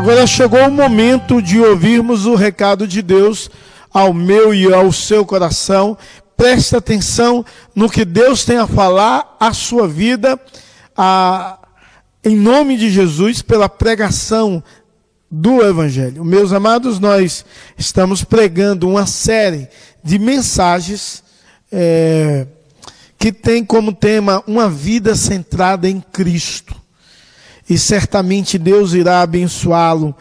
Agora chegou o momento de ouvirmos o recado de Deus ao meu e ao seu coração. Preste atenção no que Deus tem a falar à sua vida, a, em nome de Jesus, pela pregação do Evangelho. Meus amados, nós estamos pregando uma série de mensagens é, que tem como tema uma vida centrada em Cristo. E certamente Deus irá abençoá-lo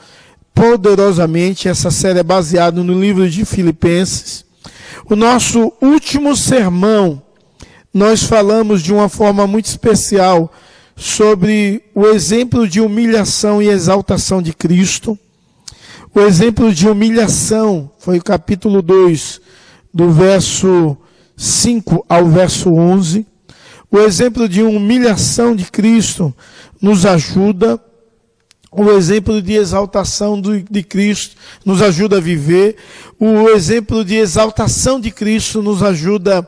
poderosamente. Essa série é baseada no livro de Filipenses. O nosso último sermão, nós falamos de uma forma muito especial sobre o exemplo de humilhação e exaltação de Cristo. O exemplo de humilhação foi o capítulo 2, do verso 5 ao verso 11. O exemplo de humilhação de Cristo nos ajuda. O exemplo de exaltação de Cristo nos ajuda a viver. O exemplo de exaltação de Cristo nos ajuda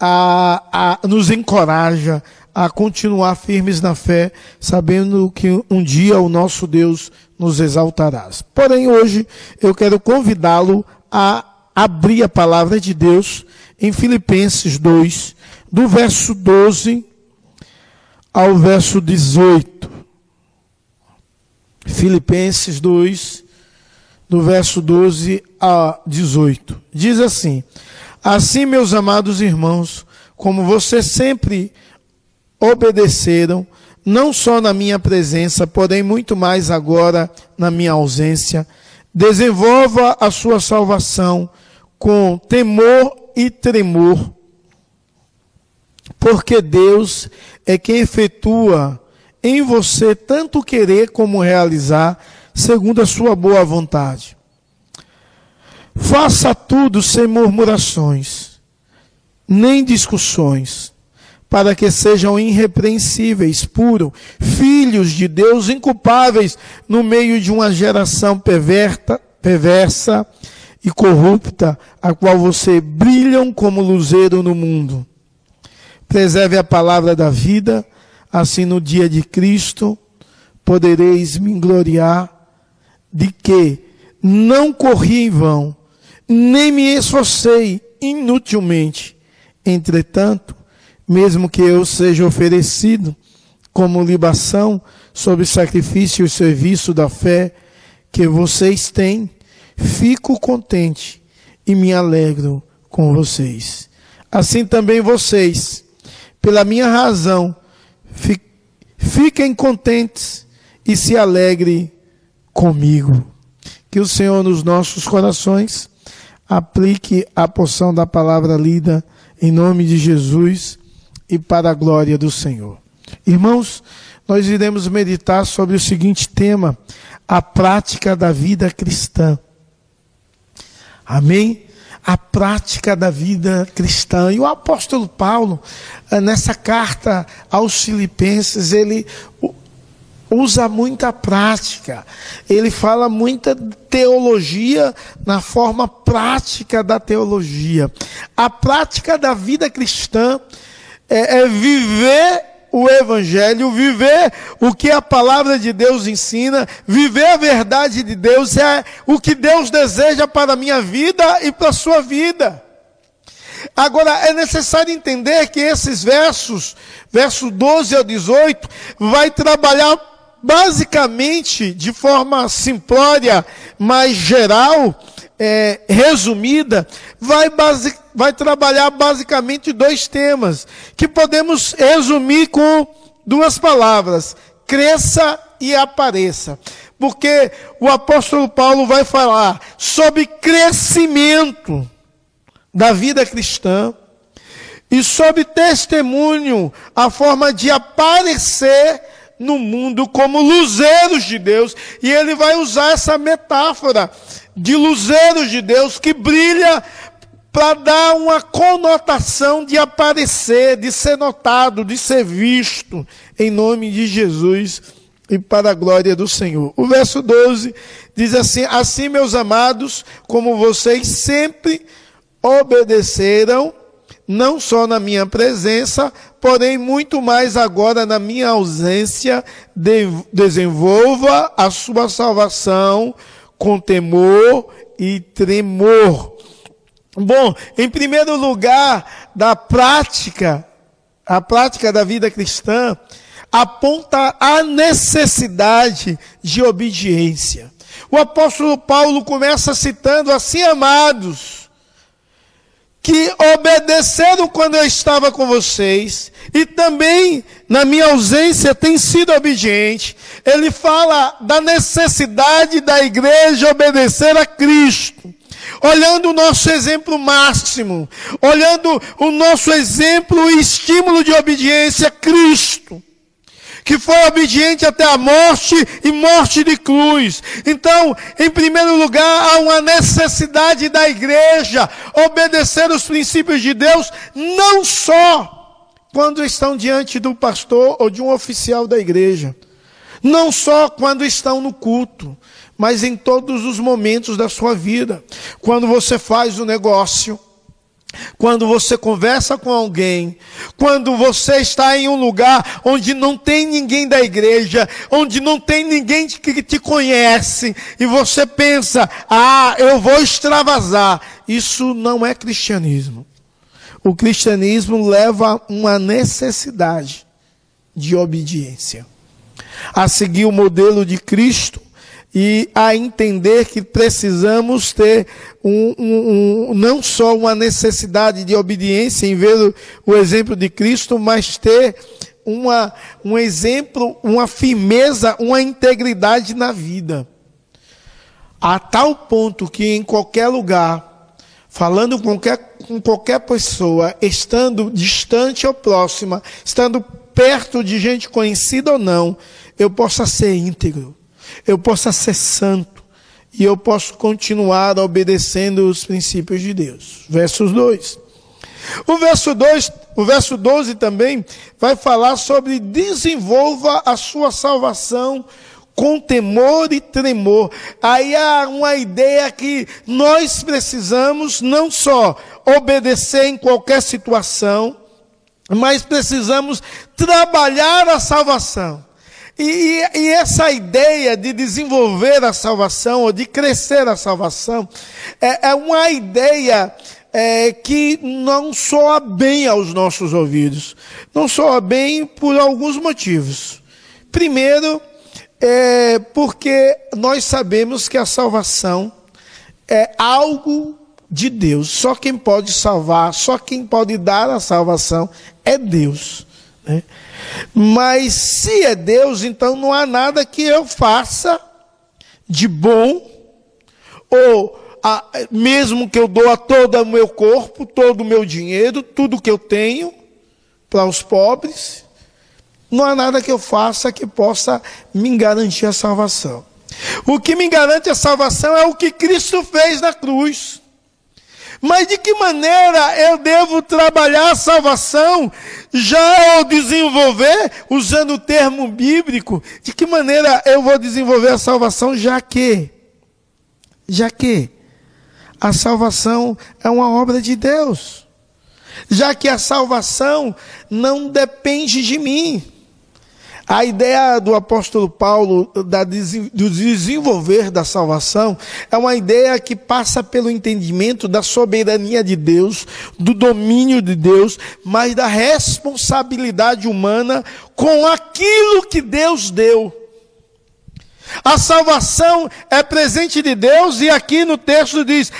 a, a nos encoraja a continuar firmes na fé, sabendo que um dia o nosso Deus nos exaltará. Porém, hoje eu quero convidá-lo a abrir a palavra de Deus em Filipenses 2, do verso 12 ao verso 18. Filipenses 2, do verso 12 a 18. Diz assim: Assim, meus amados irmãos, como vocês sempre obedeceram, não só na minha presença, porém muito mais agora na minha ausência. Desenvolva a sua salvação com temor e tremor, porque Deus é quem efetua em você tanto querer como realizar, segundo a sua boa vontade. Faça tudo sem murmurações, nem discussões para que sejam irrepreensíveis, puros, filhos de Deus inculpáveis no meio de uma geração perverta, perversa e corrupta, a qual você brilham como luzeiro no mundo. Preserve a palavra da vida, assim no dia de Cristo podereis me gloriar de que não corri em vão, nem me esforcei inutilmente. Entretanto, mesmo que eu seja oferecido como libação sob sacrifício e serviço da fé que vocês têm, fico contente e me alegro com vocês. Assim também vocês, pela minha razão, fiquem contentes e se alegrem comigo. Que o Senhor nos nossos corações aplique a porção da palavra lida em nome de Jesus e para a glória do Senhor. Irmãos, nós iremos meditar sobre o seguinte tema: a prática da vida cristã. Amém? A prática da vida cristã. E o apóstolo Paulo, eh, nessa carta aos Filipenses, ele usa muita prática. Ele fala muita teologia na forma prática da teologia. A prática da vida cristã é, é viver o Evangelho, viver o que a palavra de Deus ensina, viver a verdade de Deus, é o que Deus deseja para a minha vida e para a sua vida. Agora, é necessário entender que esses versos, verso 12 ao 18, vai trabalhar basicamente, de forma simplória, mais geral, é, resumida, vai, base, vai trabalhar basicamente dois temas, que podemos resumir com duas palavras: cresça e apareça. Porque o apóstolo Paulo vai falar sobre crescimento da vida cristã e sobre testemunho, a forma de aparecer no mundo como luzeiros de Deus, e ele vai usar essa metáfora de luzeiros de Deus que brilha para dar uma conotação de aparecer, de ser notado, de ser visto, em nome de Jesus e para a glória do Senhor. O verso 12 diz assim: Assim, meus amados, como vocês sempre obedeceram, não só na minha presença, porém muito mais agora na minha ausência, de, desenvolva a sua salvação com temor e tremor. Bom, em primeiro lugar, da prática, a prática da vida cristã aponta a necessidade de obediência. O apóstolo Paulo começa citando assim, amados, que obedeceram quando eu estava com vocês e também na minha ausência tem sido obediente. Ele fala da necessidade da igreja obedecer a Cristo. Olhando o nosso exemplo máximo, olhando o nosso exemplo e estímulo de obediência a Cristo que foi obediente até a morte e morte de cruz. Então, em primeiro lugar, há uma necessidade da igreja obedecer os princípios de Deus, não só quando estão diante do pastor ou de um oficial da igreja, não só quando estão no culto, mas em todos os momentos da sua vida. Quando você faz o negócio, quando você conversa com alguém, quando você está em um lugar onde não tem ninguém da igreja, onde não tem ninguém que te conhece, e você pensa, ah, eu vou extravasar. Isso não é cristianismo. O cristianismo leva uma necessidade de obediência. A seguir o modelo de Cristo, e a entender que precisamos ter um, um, um, não só uma necessidade de obediência em ver o, o exemplo de Cristo, mas ter uma, um exemplo, uma firmeza, uma integridade na vida. A tal ponto que em qualquer lugar, falando com qualquer, com qualquer pessoa, estando distante ou próxima, estando perto de gente conhecida ou não, eu possa ser íntegro eu possa ser santo e eu posso continuar obedecendo os princípios de Deus. Versos 2. O verso 2, o verso 12 também vai falar sobre desenvolva a sua salvação com temor e tremor. Aí há uma ideia que nós precisamos não só obedecer em qualquer situação, mas precisamos trabalhar a salvação. E, e, essa ideia de desenvolver a salvação, ou de crescer a salvação, é, é uma ideia é, que não soa bem aos nossos ouvidos. Não soa bem por alguns motivos. Primeiro, é porque nós sabemos que a salvação é algo de Deus. Só quem pode salvar, só quem pode dar a salvação é Deus. Né? Mas se é Deus, então não há nada que eu faça de bom, ou a, mesmo que eu doa todo o meu corpo, todo o meu dinheiro, tudo que eu tenho para os pobres, não há nada que eu faça que possa me garantir a salvação. O que me garante a salvação é o que Cristo fez na cruz. Mas de que maneira eu devo trabalhar a salvação? Já ao desenvolver, usando o termo bíblico, de que maneira eu vou desenvolver a salvação? Já que, já que a salvação é uma obra de Deus, já que a salvação não depende de mim, a ideia do apóstolo Paulo da, do desenvolver da salvação é uma ideia que passa pelo entendimento da soberania de Deus, do domínio de Deus, mas da responsabilidade humana com aquilo que Deus deu. A salvação é presente de Deus e aqui no texto diz: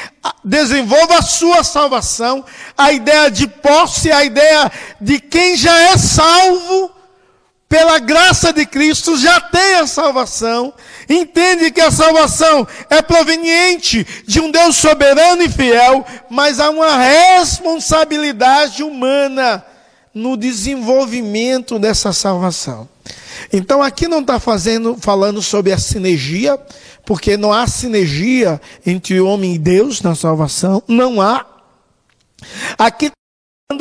desenvolva a sua salvação. A ideia de posse, a ideia de quem já é salvo pela graça de Cristo, já tem a salvação, entende que a salvação é proveniente de um Deus soberano e fiel, mas há uma responsabilidade humana no desenvolvimento dessa salvação. Então aqui não está fazendo, falando sobre a sinergia, porque não há sinergia entre homem e Deus na salvação, não há. Aqui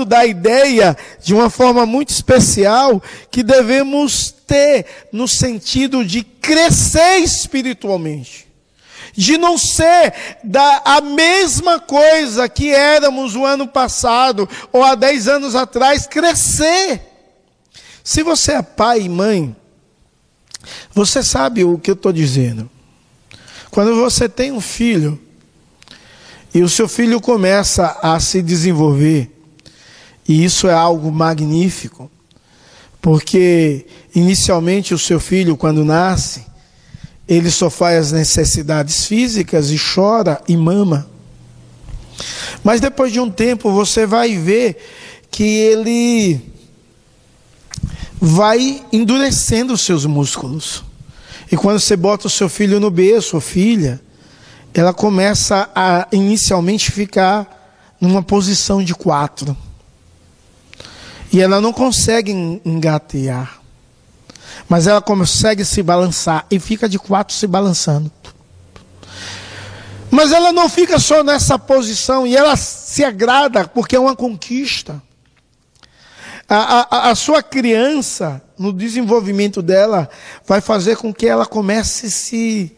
da ideia de uma forma muito especial que devemos ter no sentido de crescer espiritualmente. de não ser da, a mesma coisa que éramos o ano passado ou há 10 anos atrás, crescer. Se você é pai e mãe, você sabe o que eu estou dizendo. Quando você tem um filho e o seu filho começa a se desenvolver, e isso é algo magnífico, porque inicialmente o seu filho, quando nasce, ele só faz as necessidades físicas e chora e mama. Mas depois de um tempo você vai ver que ele vai endurecendo os seus músculos. E quando você bota o seu filho no berço, ou filha, ela começa a inicialmente ficar numa posição de quatro. E ela não consegue engatear. Mas ela consegue se balançar e fica de quatro se balançando. Mas ela não fica só nessa posição e ela se agrada porque é uma conquista. A, a, a sua criança, no desenvolvimento dela, vai fazer com que ela comece a se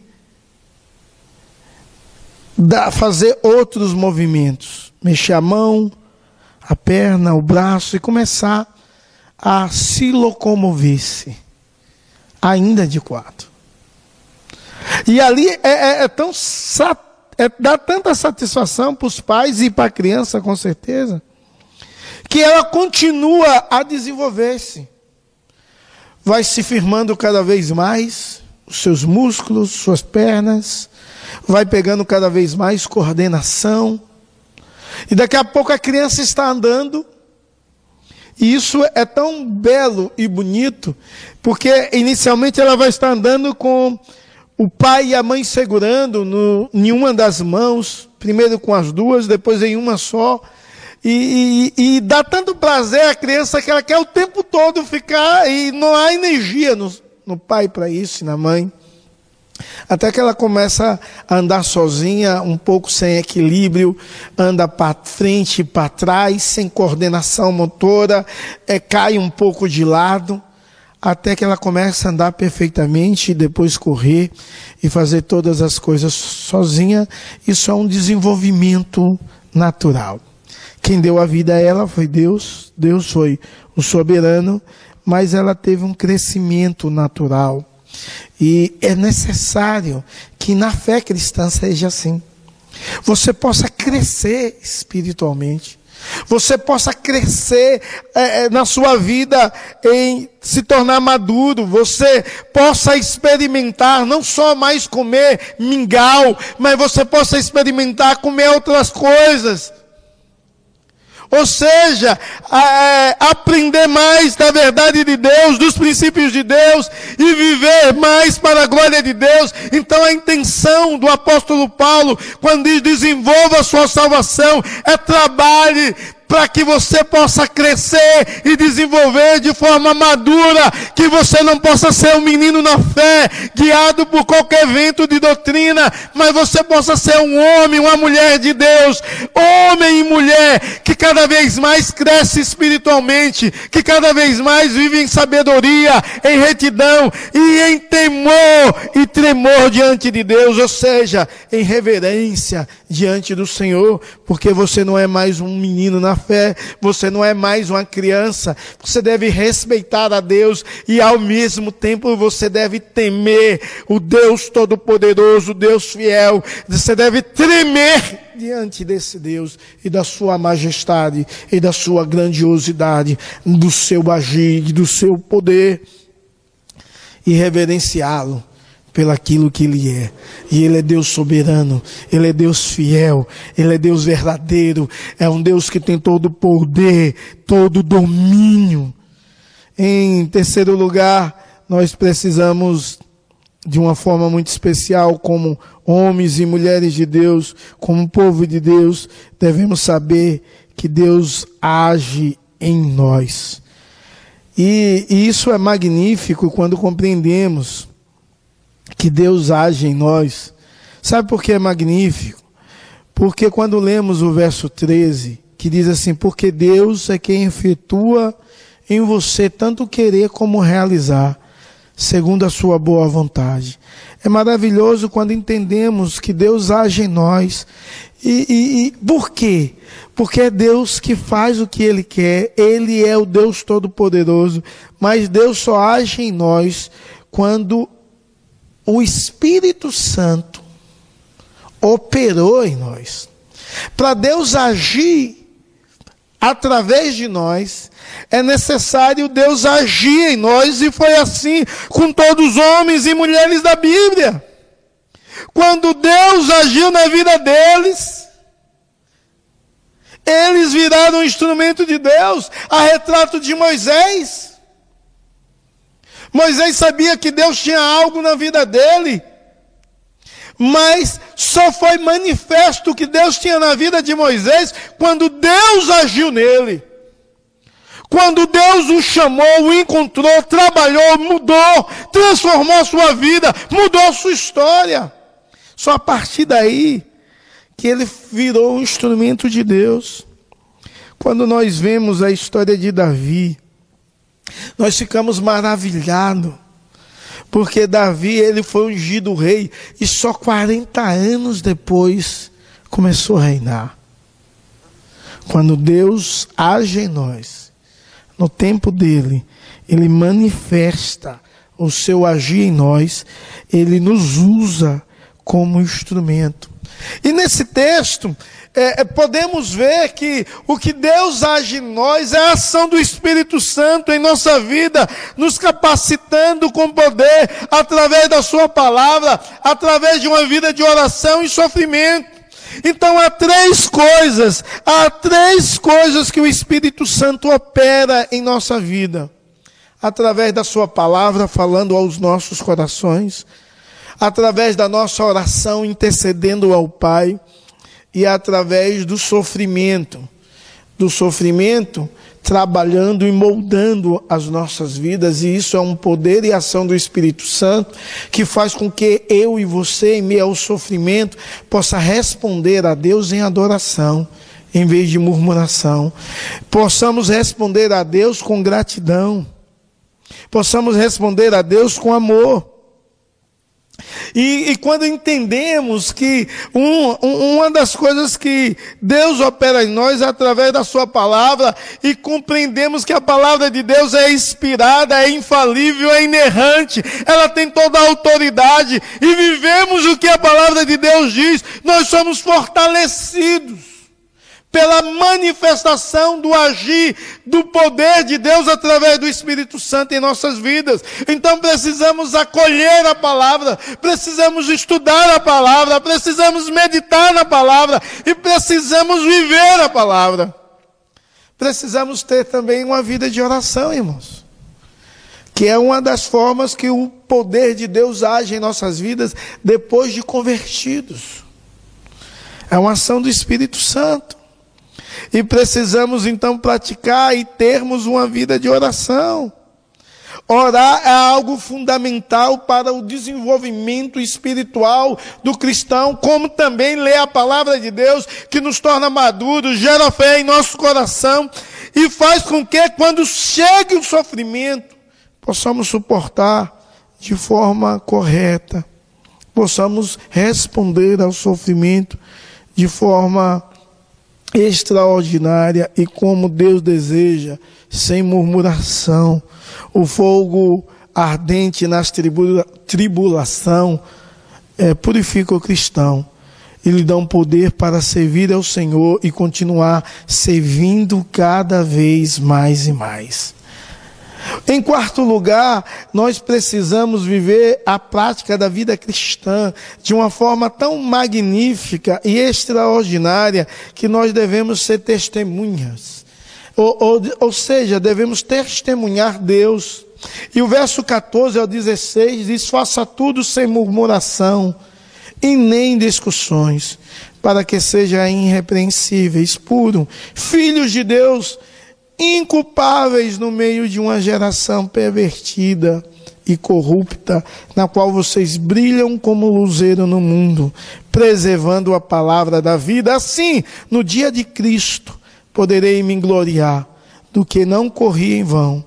da, fazer outros movimentos, mexer a mão, a perna, o braço e começar a se locomover-se ainda de quatro. E ali é, é, é tão é, dá tanta satisfação para os pais e para a criança, com certeza, que ela continua a desenvolver-se. Vai se firmando cada vez mais os seus músculos, suas pernas, vai pegando cada vez mais coordenação. E daqui a pouco a criança está andando e isso é tão belo e bonito, porque inicialmente ela vai estar andando com o pai e a mãe segurando no, em uma das mãos, primeiro com as duas, depois em uma só. E, e, e, dá tanto prazer à criança que ela quer o tempo todo ficar e não há energia no, no pai para isso e na mãe. Até que ela começa a andar sozinha, um pouco sem equilíbrio, anda para frente e para trás, sem coordenação motora, é, cai um pouco de lado, até que ela começa a andar perfeitamente e depois correr e fazer todas as coisas sozinha. Isso é um desenvolvimento natural. Quem deu a vida a ela foi Deus, Deus foi o soberano, mas ela teve um crescimento natural e é necessário que na fé cristã seja assim. Você possa crescer espiritualmente. Você possa crescer é, é, na sua vida em se tornar maduro. Você possa experimentar não só mais comer mingau, mas você possa experimentar comer outras coisas. Ou seja, é, aprender mais da verdade de Deus, dos princípios de Deus e viver mais para a glória de Deus. Então a intenção do apóstolo Paulo, quando diz desenvolva a sua salvação, é trabalhe para que você possa crescer e desenvolver de forma madura, que você não possa ser um menino na fé, guiado por qualquer vento de doutrina, mas você possa ser um homem, uma mulher de Deus, homem e mulher, que cada vez mais cresce espiritualmente, que cada vez mais vive em sabedoria, em retidão e em temor e tremor diante de Deus, ou seja, em reverência diante do Senhor, porque você não é mais um menino na fé, você não é mais uma criança, você deve respeitar a Deus e ao mesmo tempo você deve temer o Deus Todo-Poderoso, Deus fiel, você deve tremer diante desse Deus e da sua majestade e da sua grandiosidade, do seu agir, do seu poder e reverenciá-lo pelaquilo que Ele é. E Ele é Deus soberano, Ele é Deus fiel, Ele é Deus verdadeiro, é um Deus que tem todo poder, todo domínio. Em terceiro lugar, nós precisamos, de uma forma muito especial, como homens e mulheres de Deus, como povo de Deus, devemos saber que Deus age em nós. E, e isso é magnífico quando compreendemos que Deus age em nós. Sabe por que é magnífico? Porque quando lemos o verso 13, que diz assim: Porque Deus é quem efetua em você tanto querer como realizar, segundo a sua boa vontade. É maravilhoso quando entendemos que Deus age em nós. E, e, e, por quê? Porque é Deus que faz o que Ele quer, Ele é o Deus Todo-Poderoso, mas Deus só age em nós quando o Espírito Santo operou em nós. Para Deus agir através de nós, é necessário Deus agir em nós, e foi assim com todos os homens e mulheres da Bíblia. Quando Deus agiu na vida deles, eles viraram um instrumento de Deus, a retrato de Moisés. Moisés sabia que Deus tinha algo na vida dele, mas só foi manifesto que Deus tinha na vida de Moisés quando Deus agiu nele. Quando Deus o chamou, o encontrou, trabalhou, mudou, transformou sua vida, mudou sua história. Só a partir daí que ele virou um instrumento de Deus. Quando nós vemos a história de Davi, nós ficamos maravilhados, porque Davi ele foi ungido rei e só 40 anos depois começou a reinar. Quando Deus age em nós, no tempo dele, ele manifesta o seu agir em nós, ele nos usa como instrumento. E nesse texto, é, é, podemos ver que o que Deus age em nós é a ação do Espírito Santo em nossa vida, nos capacitando com poder através da Sua palavra, através de uma vida de oração e sofrimento. Então há três coisas, há três coisas que o Espírito Santo opera em nossa vida. Através da Sua palavra, falando aos nossos corações, através da nossa oração, intercedendo ao Pai, e através do sofrimento. Do sofrimento, trabalhando e moldando as nossas vidas, e isso é um poder e ação do Espírito Santo que faz com que eu e você, em meio ao sofrimento, possa responder a Deus em adoração, em vez de murmuração. Possamos responder a Deus com gratidão. Possamos responder a Deus com amor. E, e, quando entendemos que um, um, uma das coisas que Deus opera em nós é através da Sua palavra, e compreendemos que a palavra de Deus é inspirada, é infalível, é inerrante, ela tem toda a autoridade, e vivemos o que a palavra de Deus diz, nós somos fortalecidos pela manifestação do agir do poder de Deus através do Espírito Santo em nossas vidas. Então precisamos acolher a palavra, precisamos estudar a palavra, precisamos meditar na palavra e precisamos viver a palavra. Precisamos ter também uma vida de oração, irmãos. Que é uma das formas que o poder de Deus age em nossas vidas depois de convertidos. É uma ação do Espírito Santo. E precisamos então praticar e termos uma vida de oração. Orar é algo fundamental para o desenvolvimento espiritual do cristão, como também ler a palavra de Deus, que nos torna maduros, gera fé em nosso coração e faz com que, quando chegue o sofrimento, possamos suportar de forma correta, possamos responder ao sofrimento de forma extraordinária e como Deus deseja, sem murmuração. O fogo ardente nas tribula, tribulação é, purifica o cristão e lhe dá um poder para servir ao Senhor e continuar servindo cada vez mais e mais. Em quarto lugar, nós precisamos viver a prática da vida cristã de uma forma tão magnífica e extraordinária que nós devemos ser testemunhas. Ou, ou, ou seja, devemos testemunhar Deus. E o verso 14 ao 16 diz: Faça tudo sem murmuração e nem discussões, para que sejam irrepreensíveis, puros, filhos de Deus inculpáveis no meio de uma geração pervertida e corrupta, na qual vocês brilham como luzeiro no mundo, preservando a palavra da vida. Assim, no dia de Cristo, poderei me gloriar do que não corri em vão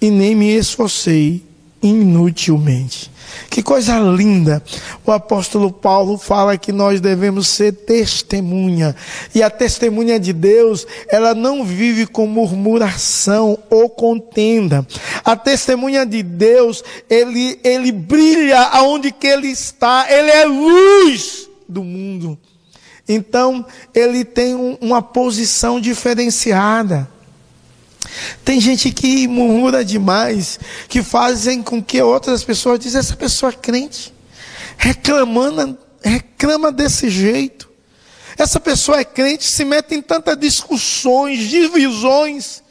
e nem me esforcei inutilmente. Que coisa linda! O apóstolo Paulo fala que nós devemos ser testemunha. E a testemunha de Deus, ela não vive com murmuração ou contenda. A testemunha de Deus, ele, ele brilha aonde que ele está. Ele é luz do mundo. Então, ele tem um, uma posição diferenciada. Tem gente que murmura demais, que fazem com que outras pessoas dizem, essa pessoa é crente, reclamando, reclama desse jeito. Essa pessoa é crente, se mete em tantas discussões, divisões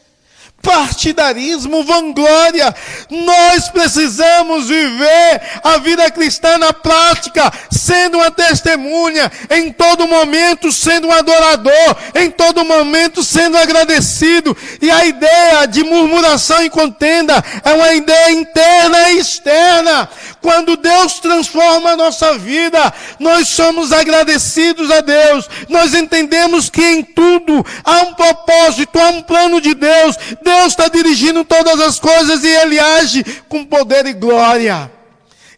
partidarismo, vanglória. Nós precisamos viver a vida cristã na prática, sendo uma testemunha, em todo momento sendo um adorador, em todo momento sendo agradecido. E a ideia de murmuração e contenda é uma ideia interna e externa. Quando Deus transforma a nossa vida, nós somos agradecidos a Deus. Nós entendemos que em tudo há um propósito, há um plano de Deus. Deus está dirigindo todas as coisas e Ele age com poder e glória.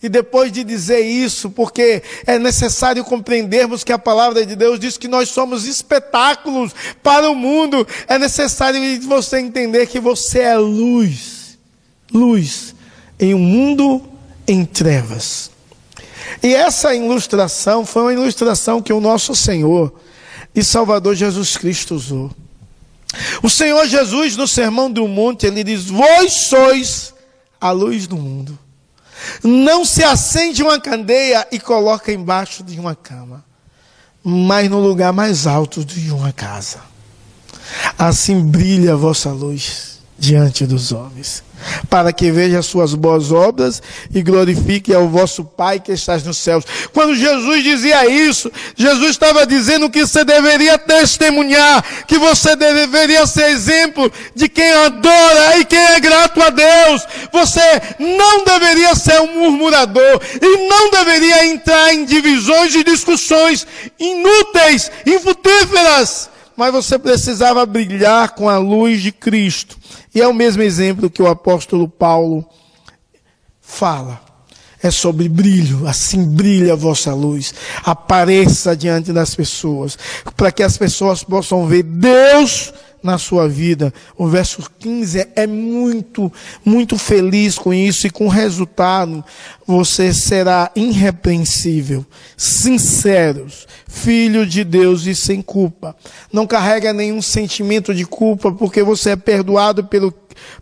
E depois de dizer isso, porque é necessário compreendermos que a palavra de Deus diz que nós somos espetáculos para o mundo, é necessário você entender que você é luz. Luz em um mundo em trevas. E essa ilustração foi uma ilustração que o nosso Senhor e Salvador Jesus Cristo usou. O Senhor Jesus, no Sermão do Monte, ele diz: Vós sois a luz do mundo. Não se acende uma candeia e coloca embaixo de uma cama, mas no lugar mais alto de uma casa. Assim brilha a vossa luz diante dos homens para que veja as suas boas obras e glorifique ao vosso Pai que estás nos céus. Quando Jesus dizia isso, Jesus estava dizendo que você deveria testemunhar, que você deveria ser exemplo de quem adora e quem é grato a Deus. Você não deveria ser um murmurador e não deveria entrar em divisões e discussões inúteis, infrutíferas, mas você precisava brilhar com a luz de Cristo e é o mesmo exemplo que o apóstolo Paulo fala. É sobre brilho, assim brilha a vossa luz, apareça diante das pessoas, para que as pessoas possam ver Deus na sua vida. O verso 15 é muito, muito feliz com isso e com o resultado você será irrepreensível, sinceros, filho de Deus e sem culpa. Não carrega nenhum sentimento de culpa porque você é perdoado pelo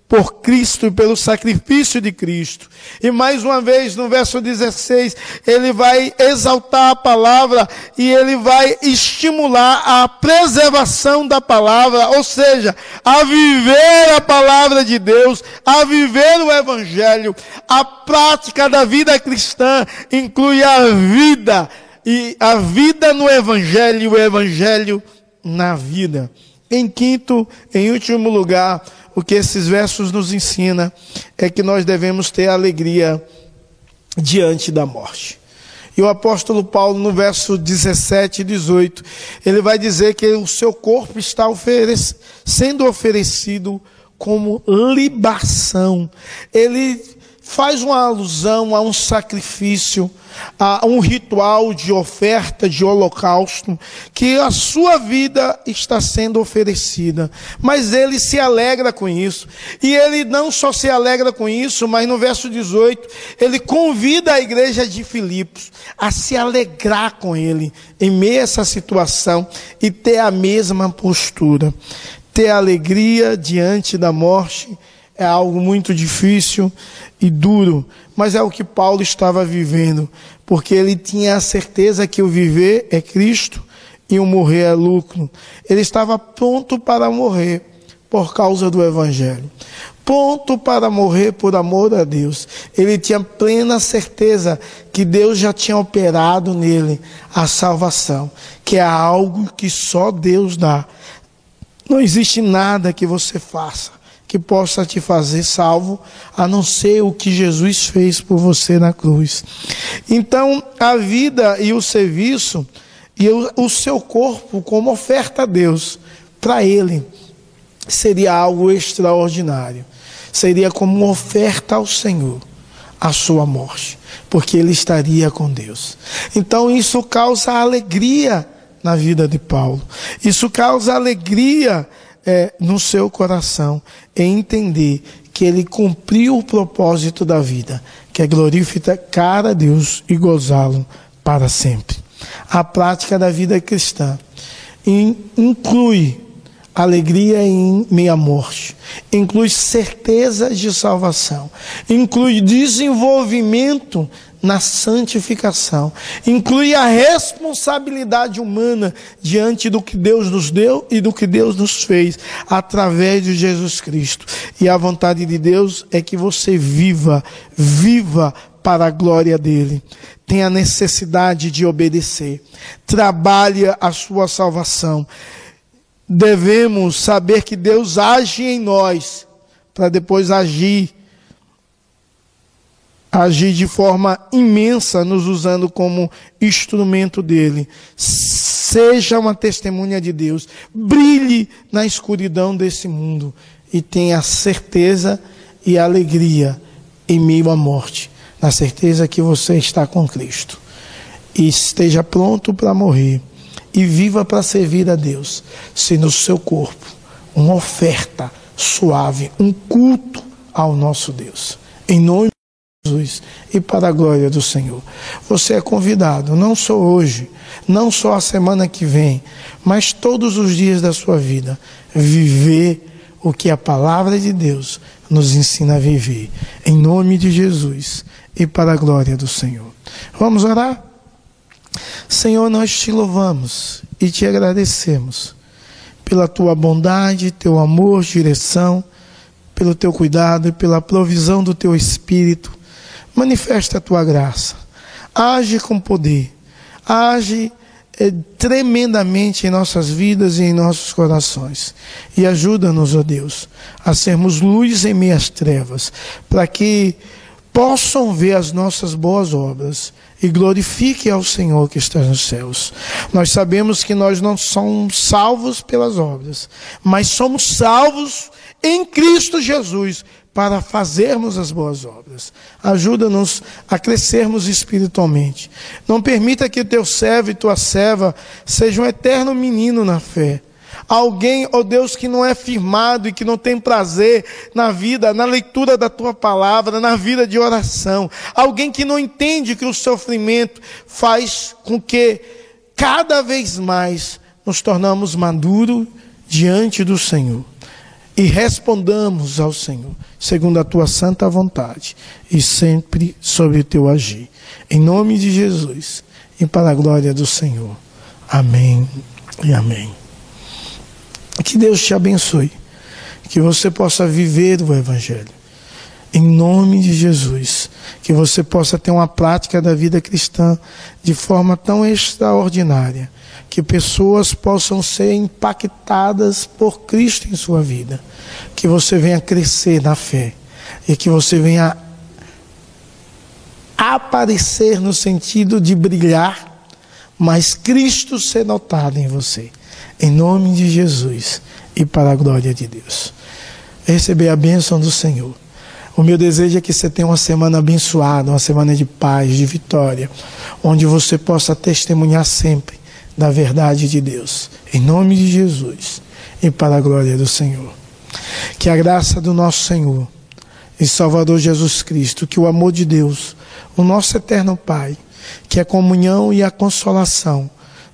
por Cristo e pelo sacrifício de Cristo. E mais uma vez, no verso 16, ele vai exaltar a palavra e ele vai estimular a preservação da palavra, ou seja, a viver a palavra de Deus, a viver o evangelho. A prática da vida cristã inclui a vida e a vida no evangelho o evangelho na vida. Em quinto, em último lugar, o que esses versos nos ensinam é que nós devemos ter alegria diante da morte. E o apóstolo Paulo, no verso 17 e 18, ele vai dizer que o seu corpo está oferec sendo oferecido como libação. Ele faz uma alusão a um sacrifício, a um ritual de oferta, de holocausto, que a sua vida está sendo oferecida. Mas ele se alegra com isso. E ele não só se alegra com isso, mas no verso 18, ele convida a igreja de Filipos a se alegrar com ele em meio a essa situação e ter a mesma postura. Ter alegria diante da morte é algo muito difícil e duro, mas é o que Paulo estava vivendo, porque ele tinha a certeza que o viver é Cristo e o morrer é lucro. Ele estava pronto para morrer por causa do Evangelho, pronto para morrer por amor a Deus. Ele tinha plena certeza que Deus já tinha operado nele a salvação, que é algo que só Deus dá. Não existe nada que você faça que possa te fazer salvo, a não ser o que Jesus fez por você na cruz. Então, a vida e o serviço e o, seu corpo como oferta a Deus, para Ele, seria algo extraordinário. Seria como uma oferta ao Senhor. a sua morte, porque ele estaria com Deus. Então isso causa alegria na vida de Paulo. Isso causa alegria é, no seu coração em entender que ele cumpriu o propósito da vida, que é glorificar a Deus e gozá-lo para sempre. A prática da vida cristã inclui alegria em meia morte, inclui certeza de salvação, inclui desenvolvimento na santificação, inclui a responsabilidade humana diante do que Deus nos deu e do que Deus nos fez através de Jesus Cristo. E a vontade de Deus é que você viva, viva para a glória dele. Tenha necessidade de obedecer. Trabalhe a sua salvação. Devemos saber que Deus age em nós para depois agir agir de forma imensa, nos usando como instrumento dele. Seja uma testemunha de Deus, brilhe na escuridão desse mundo e tenha certeza e alegria em meio à morte, na certeza que você está com Cristo. E esteja pronto para morrer e viva para servir a Deus, sendo o seu corpo uma oferta suave, um culto ao nosso Deus. Em nome Jesus e para a glória do Senhor. Você é convidado, não só hoje, não só a semana que vem, mas todos os dias da sua vida, viver o que a palavra de Deus nos ensina a viver. Em nome de Jesus e para a glória do Senhor. Vamos orar? Senhor, nós te louvamos e te agradecemos pela tua bondade, teu amor, direção, pelo teu cuidado e pela provisão do teu Espírito manifesta a tua graça, age com poder, age é, tremendamente em nossas vidas e em nossos corações. E ajuda-nos, ó Deus, a sermos luz em meias trevas, para que possam ver as nossas boas obras e glorifique ao Senhor que está nos céus. Nós sabemos que nós não somos salvos pelas obras, mas somos salvos em Cristo Jesus para fazermos as boas obras. Ajuda-nos a crescermos espiritualmente. Não permita que o teu servo e tua serva sejam um eterno menino na fé. Alguém, ó oh Deus, que não é firmado e que não tem prazer na vida, na leitura da tua palavra, na vida de oração. Alguém que não entende que o sofrimento faz com que cada vez mais nos tornamos maduros diante do Senhor e respondamos ao Senhor, segundo a tua santa vontade, e sempre sobre o teu agir. Em nome de Jesus e para a glória do Senhor. Amém e amém. Que Deus te abençoe, que você possa viver o Evangelho. Em nome de Jesus, que você possa ter uma prática da vida cristã de forma tão extraordinária que pessoas possam ser impactadas por Cristo em sua vida, que você venha crescer na fé e que você venha aparecer no sentido de brilhar, mas Cristo ser notado em você. Em nome de Jesus e para a glória de Deus. Receber a bênção do Senhor. O meu desejo é que você tenha uma semana abençoada, uma semana de paz, de vitória, onde você possa testemunhar sempre da verdade de Deus. Em nome de Jesus e para a glória do Senhor. Que a graça do nosso Senhor e Salvador Jesus Cristo, que o amor de Deus, o nosso eterno Pai, que a comunhão e a consolação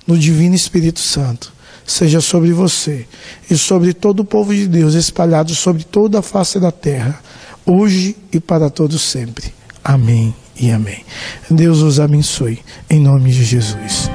no Divino Espírito Santo seja sobre você e sobre todo o povo de Deus espalhado sobre toda a face da terra, hoje e para todos sempre. Amém e amém. Deus os abençoe, em nome de Jesus.